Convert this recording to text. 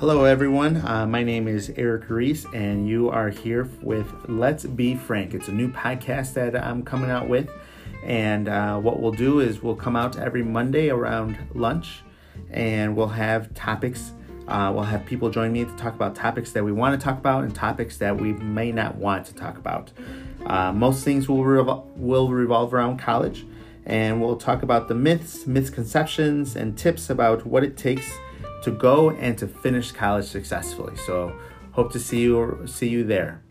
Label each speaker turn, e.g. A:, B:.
A: Hello, everyone. Uh, my name is Eric Reese, and you are here with Let's Be Frank. It's a new podcast that I'm coming out with. And uh, what we'll do is we'll come out every Monday around lunch, and we'll have topics. Uh, we'll have people join me to talk about topics that we want to talk about and topics that we may not want to talk about. Uh, most things will, revol- will revolve around college, and we'll talk about the myths, misconceptions, and tips about what it takes to go and to finish college successfully. So hope to see you see you there.